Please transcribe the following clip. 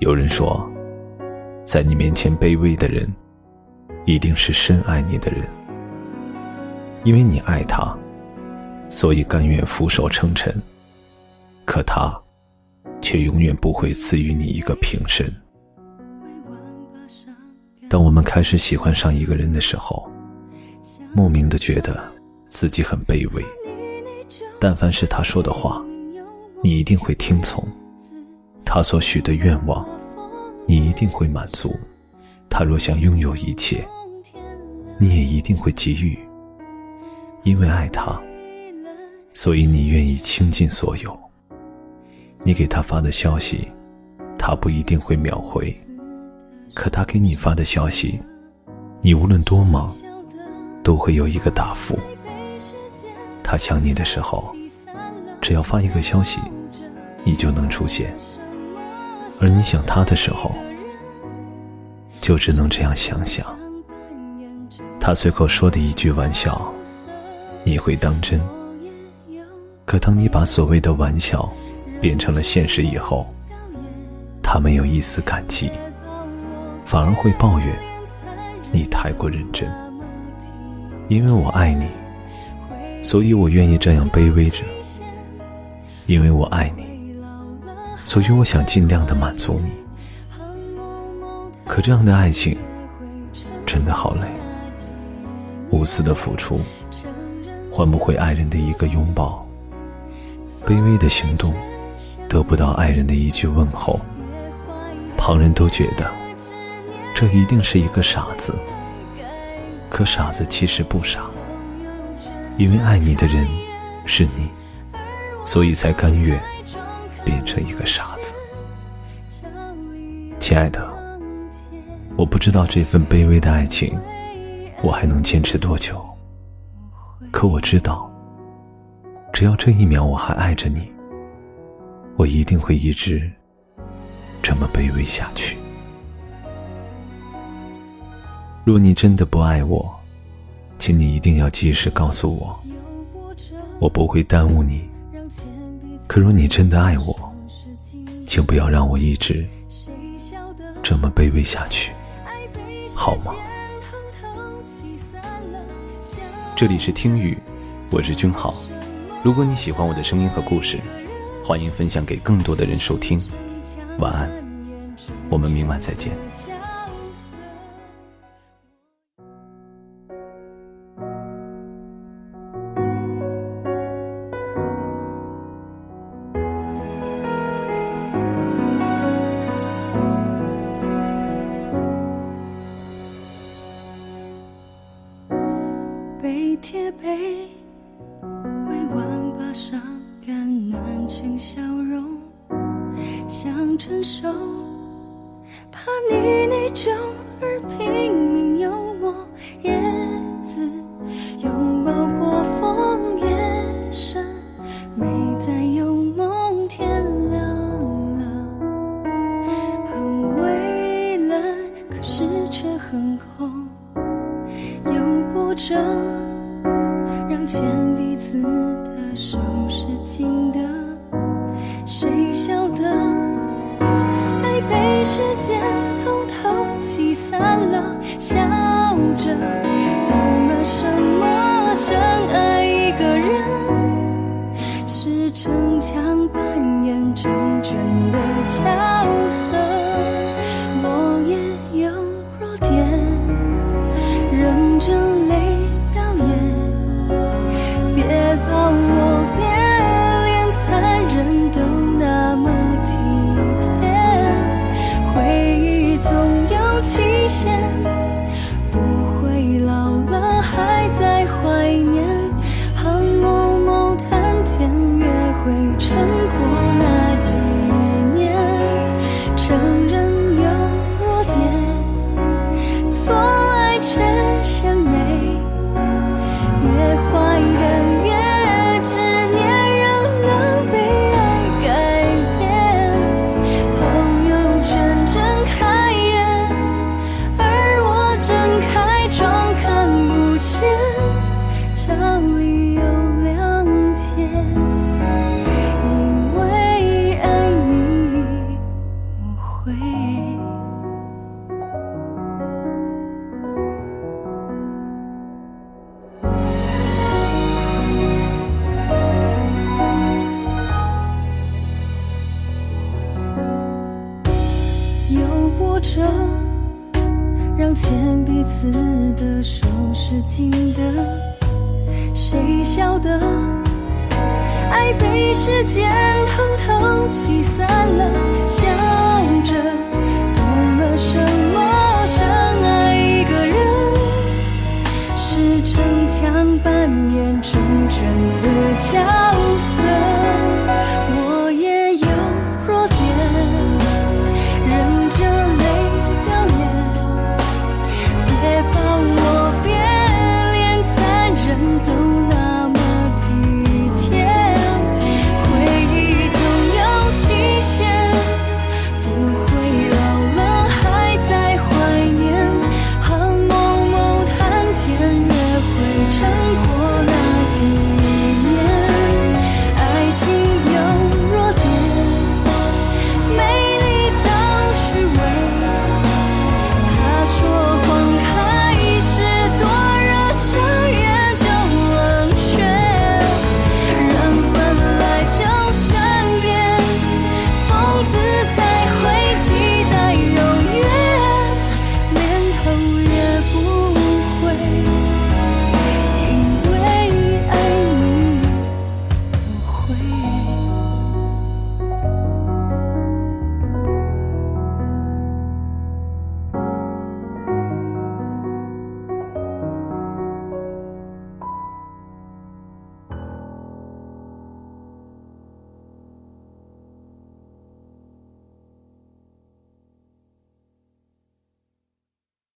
有人说，在你面前卑微的人，一定是深爱你的人。因为你爱他，所以甘愿俯首称臣。可他，却永远不会赐予你一个平身。当我们开始喜欢上一个人的时候，莫名的觉得自己很卑微。但凡是他说的话，你一定会听从；他所许的愿望，你一定会满足。他若想拥有一切，你也一定会给予。因为爱他，所以你愿意倾尽所有。你给他发的消息，他不一定会秒回；可他给你发的消息，你无论多忙，都会有一个答复。他想你的时候，只要发一个消息，你就能出现；而你想他的时候，就只能这样想想。他随口说的一句玩笑，你会当真；可当你把所谓的玩笑变成了现实以后，他没有一丝感激，反而会抱怨你太过认真。因为我爱你。所以我愿意这样卑微着，因为我爱你，所以我想尽量的满足你。可这样的爱情真的好累，无私的付出换不回爱人的一个拥抱，卑微的行动得不到爱人的一句问候。旁人都觉得这一定是一个傻子，可傻子其实不傻。因为爱你的人是你，所以才甘愿变成一个傻子。亲爱的，我不知道这份卑微的爱情我还能坚持多久，可我知道，只要这一秒我还爱着你，我一定会一直这么卑微下去。若你真的不爱我，请你一定要及时告诉我，我不会耽误你。可若你真的爱我，请不要让我一直这么卑微下去，好吗？这里是听雨，我是君浩。如果你喜欢我的声音和故事，欢迎分享给更多的人收听。晚安，我们明晚再见。杯，委婉把伤感暖成笑容，想承受，怕你内疚而拼命角色有波折，让牵彼此的手是紧的。谁晓得，爱被时间偷偷挤散了。